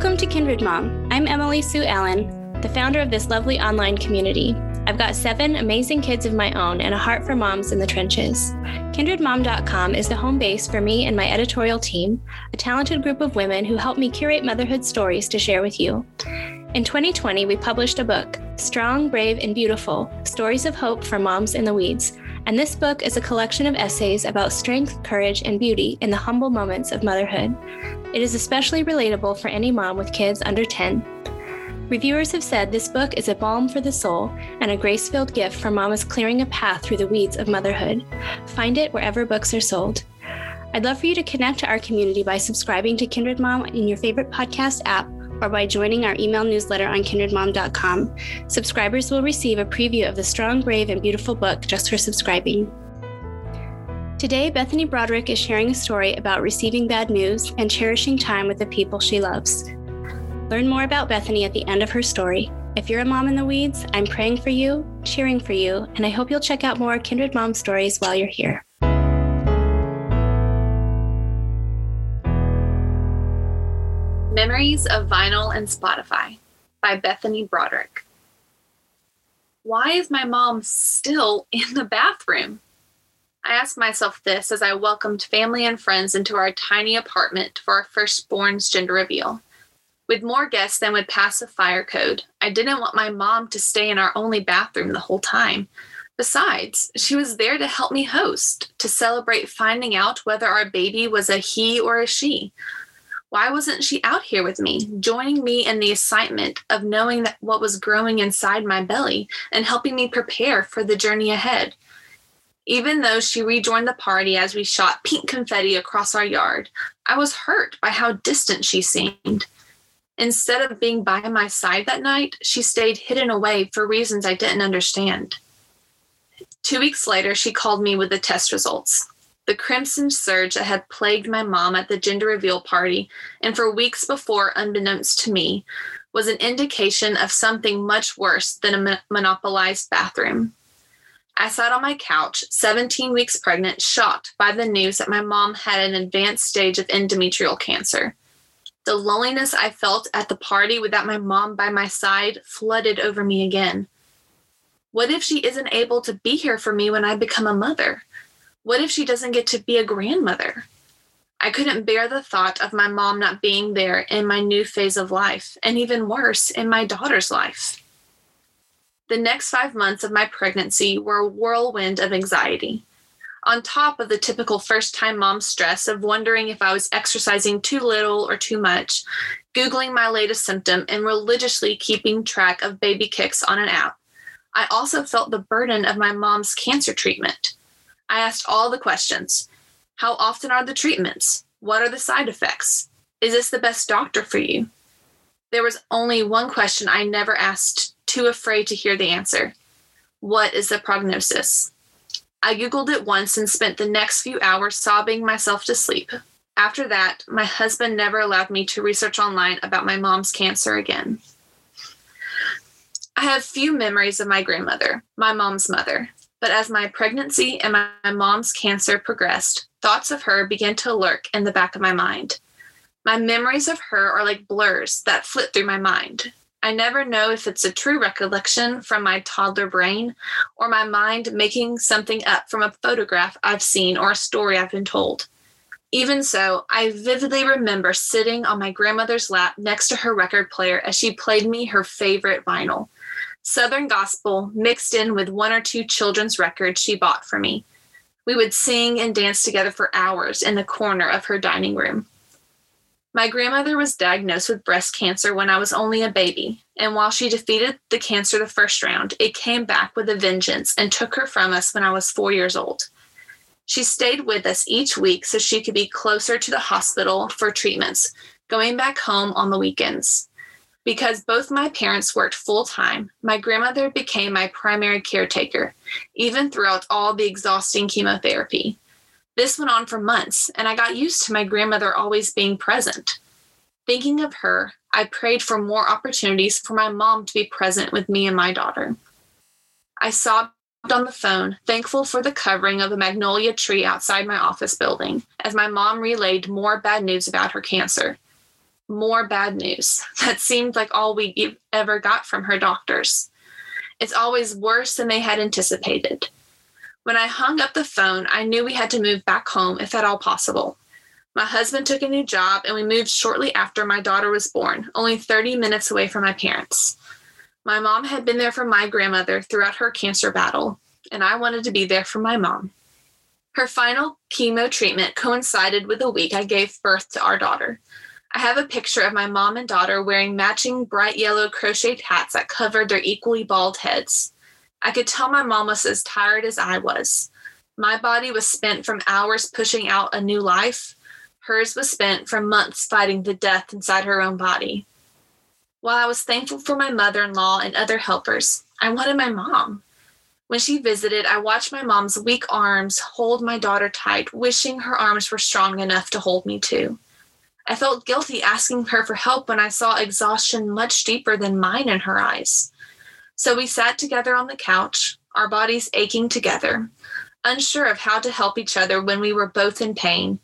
Welcome to Kindred Mom. I'm Emily Sue Allen, the founder of this lovely online community. I've got seven amazing kids of my own and a heart for moms in the trenches. KindredMom.com is the home base for me and my editorial team, a talented group of women who help me curate motherhood stories to share with you. In 2020, we published a book, Strong, Brave, and Beautiful Stories of Hope for Moms in the Weeds. And this book is a collection of essays about strength, courage, and beauty in the humble moments of motherhood. It is especially relatable for any mom with kids under 10. Reviewers have said this book is a balm for the soul and a grace filled gift for mamas clearing a path through the weeds of motherhood. Find it wherever books are sold. I'd love for you to connect to our community by subscribing to Kindred Mom in your favorite podcast app or by joining our email newsletter on kindredmom.com. Subscribers will receive a preview of the strong, brave, and beautiful book just for subscribing. Today, Bethany Broderick is sharing a story about receiving bad news and cherishing time with the people she loves. Learn more about Bethany at the end of her story. If you're a mom in the weeds, I'm praying for you, cheering for you, and I hope you'll check out more Kindred Mom stories while you're here. Memories of Vinyl and Spotify by Bethany Broderick. Why is my mom still in the bathroom? I asked myself this as I welcomed family and friends into our tiny apartment for our firstborn's gender reveal. With more guests than would pass the fire code, I didn't want my mom to stay in our only bathroom the whole time. Besides, she was there to help me host, to celebrate finding out whether our baby was a he or a she. Why wasn't she out here with me, joining me in the excitement of knowing that what was growing inside my belly and helping me prepare for the journey ahead? Even though she rejoined the party as we shot pink confetti across our yard, I was hurt by how distant she seemed. Instead of being by my side that night, she stayed hidden away for reasons I didn't understand. Two weeks later, she called me with the test results. The crimson surge that had plagued my mom at the gender reveal party, and for weeks before, unbeknownst to me, was an indication of something much worse than a monopolized bathroom. I sat on my couch, 17 weeks pregnant, shocked by the news that my mom had an advanced stage of endometrial cancer. The loneliness I felt at the party without my mom by my side flooded over me again. What if she isn't able to be here for me when I become a mother? What if she doesn't get to be a grandmother? I couldn't bear the thought of my mom not being there in my new phase of life, and even worse, in my daughter's life. The next five months of my pregnancy were a whirlwind of anxiety on top of the typical first time mom stress of wondering if I was exercising too little or too much, Googling my latest symptom, and religiously keeping track of baby kicks on an app. I also felt the burden of my mom's cancer treatment. I asked all the questions How often are the treatments? What are the side effects? Is this the best doctor for you? There was only one question I never asked, too afraid to hear the answer What is the prognosis? I Googled it once and spent the next few hours sobbing myself to sleep. After that, my husband never allowed me to research online about my mom's cancer again. I have few memories of my grandmother, my mom's mother, but as my pregnancy and my, mom's cancer progressed, thoughts of her began to lurk in the back of my mind. My memories of her are like blurs that flit through my mind. I never know if it's a true recollection from my toddler brain or my mind making something up from a photograph I've seen or a story I've been told. Even so, I vividly remember sitting on my grandmother's lap next to her record player as she played me her favorite vinyl Southern gospel mixed in with one or two children's records she bought for me. We would sing and dance together for hours in the corner of her dining room. My grandmother was diagnosed with breast cancer when I was only a baby, and while she defeated the cancer the first round, it came back with a vengeance and took her from us when I was four years old. She stayed with us each week so she could be closer to the hospital for treatments, going back home on the weekends. Because both my parents worked full time, my grandmother became my primary caretaker, even throughout all the exhausting chemotherapy. This went on for months, and I got used to my grandmother always being present. Thinking of her, I prayed for more opportunities for my mom to be present with me and my daughter. I sobbed on the phone, thankful for the covering of a magnolia tree outside my office building, as my mom relayed more bad news about her cancer. more bad news. That seemed like all we ever got from her doctors. It's always worse than they had anticipated. When I hung up the phone, I knew we had to move back home if at all possible. My husband took a new job and we moved shortly after my daughter was born, only 30 minutes away from my parents. My mom had been there for my grandmother throughout her cancer battle, and I wanted to be there for my mom. Her final chemo treatment coincided with the week I gave birth to our daughter. I have a picture of my mom and daughter wearing matching bright yellow crocheted hats that covered their equally bald heads. I could tell my mom was as tired as I was. My body was spent from hours pushing out a new life. Hers was spent from months fighting the death inside her own body. While I was thankful for my mother in law and other helpers, I wanted my mom. When she visited, I watched my mom's weak arms hold my daughter tight, wishing her arms were strong enough to hold me too. I felt guilty asking her for help when I saw exhaustion much deeper than mine in her eyes. So we sat together on the couch, our bodies aching together, unsure of how to help each other when we were both in pain.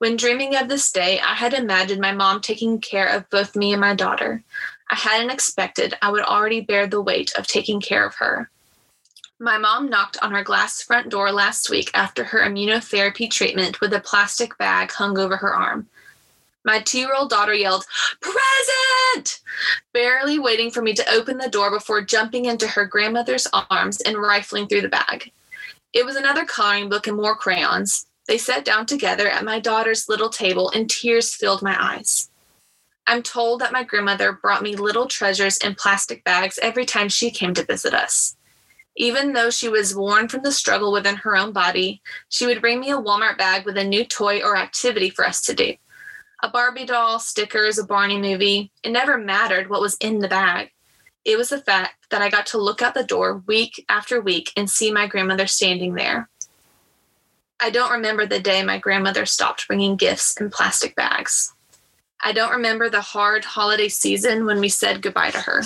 When dreaming of this day, I had imagined my mom taking care of both me and my daughter. I hadn't expected I would already bear the weight of taking care of her. My mom knocked on our glass front door last week after her immunotherapy treatment with a plastic bag hung over her arm. My two year old daughter yelled, Present! Barely waiting for me to open the door before jumping into her grandmother's arms and rifling through the bag. It was another coloring book and more crayons. They sat down together at my daughter's little table, and tears filled my eyes. I'm told that my grandmother brought me little treasures in plastic bags every time she came to visit us. Even though she was worn from the struggle within her own body, she would bring me a Walmart bag with a new toy or activity for us to do a Barbie doll, stickers, a Barney movie. It never mattered what was in the bag. It was the fact that I got to look out the door week after week and see my grandmother standing there. I don't remember the day my grandmother stopped bringing gifts in plastic bags. I don't remember the hard holiday season when we said goodbye to her.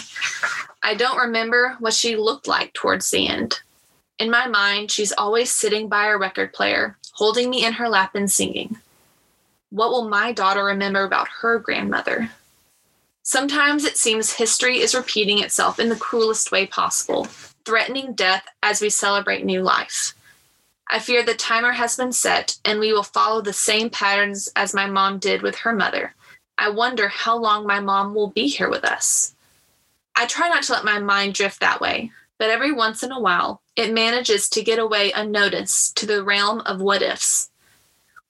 I don't remember what she looked like towards the end. In my mind, she's always sitting by a record player, holding me in her lap and singing. What will my daughter remember about her grandmother? Sometimes it seems history is repeating itself in the cruelest way possible, threatening death as we celebrate new life. I fear the timer has been set and we will follow the same patterns as my mom did with her mother. I wonder how long my mom will be here with us. I try not to let my mind drift that way, but every once in a while, it manages to get away unnoticed to the realm of what ifs.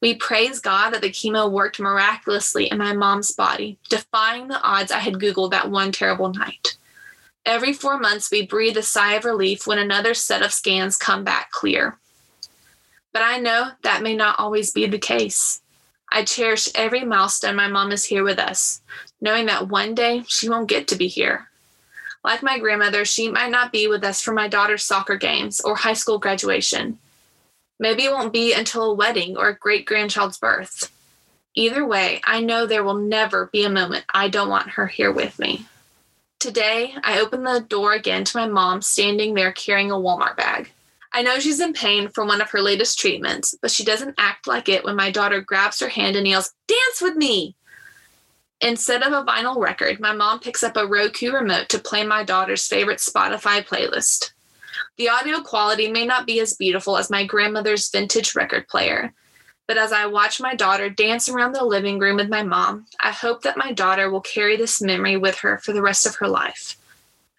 We praise God that the chemo worked miraculously in my mom's body, defying the odds I had Googled that one terrible night. Every four months, we breathe a sigh of relief when another set of scans come back clear. But I know that may not always be the case. I cherish every milestone my mom is here with us, knowing that one day she won't get to be here. Like my grandmother, she might not be with us for my daughter's soccer games or high school graduation Maybe it won't be until a wedding or a great grandchild's birth. Either way, I know there will never be a moment I don't want her here with me. Today, I open the door again to my mom standing there carrying a Walmart bag. I know she's in pain from one of her latest treatments, but she doesn't act like it when my daughter grabs her hand and yells, Dance with me! Instead of a vinyl record, my mom picks up a Roku remote to play my daughter's favorite Spotify playlist. The audio quality may not be as beautiful as my grandmother's vintage record player, but as I watch my daughter dance around the living room with my mom, I hope that my daughter will carry this memory with her for the rest of her life.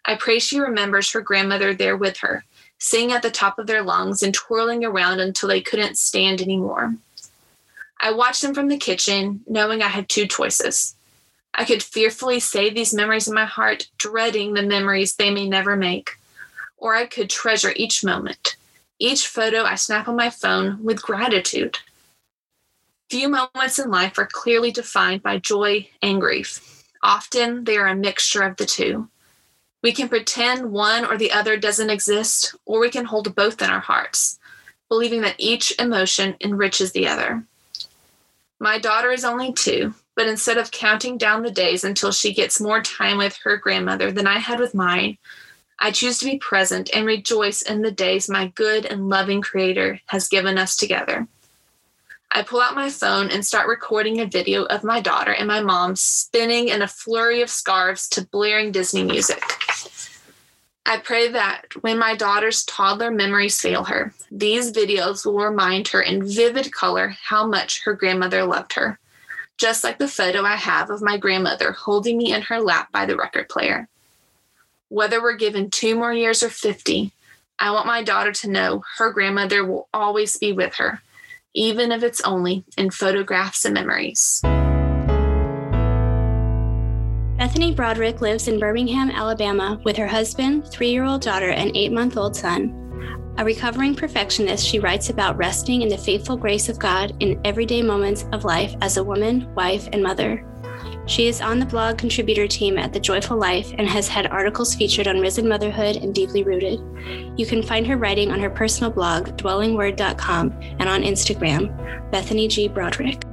I pray she remembers her grandmother there with her, singing at the top of their lungs and twirling around until they couldn't stand anymore. I watched them from the kitchen, knowing I had two choices. I could fearfully save these memories in my heart, dreading the memories they may never make or I could treasure each moment, each photo I snap on my phone with gratitude. Few moments in life are clearly defined by joy and grief. Often they are a mixture of the two. We can pretend one or the other doesn't exist, or we can hold both in our hearts, believing that each emotion enriches the other. My daughter is only two, but instead of counting down the days until she gets more time with her grandmother than I had with mine, I choose to be present and rejoice in the days my good and loving Creator has given us together. I pull out my phone and start recording a video of my daughter and my mom spinning in a flurry of scarves to blaring Disney music. I pray that when my daughter's toddler memories fail her, these videos will remind her in vivid color how much her grandmother loved her, just like the photo I have of my grandmother holding me in her lap by the record player. Whether we're given two more years or 50, I want my daughter to know her grandmother will always be with her, even if it's only in photographs and memories. Bethany Broderick lives in Birmingham, Alabama, with her husband, three year old daughter, and eight month old son. A recovering perfectionist, she writes about resting in the faithful grace of God in everyday moments of life as a woman, wife, and mother. She is on the blog contributor team at The Joyful Life and has had articles featured on Risen Motherhood and Deeply Rooted. You can find her writing on her personal blog, dwellingword.com, and on Instagram, Bethany G. Broderick.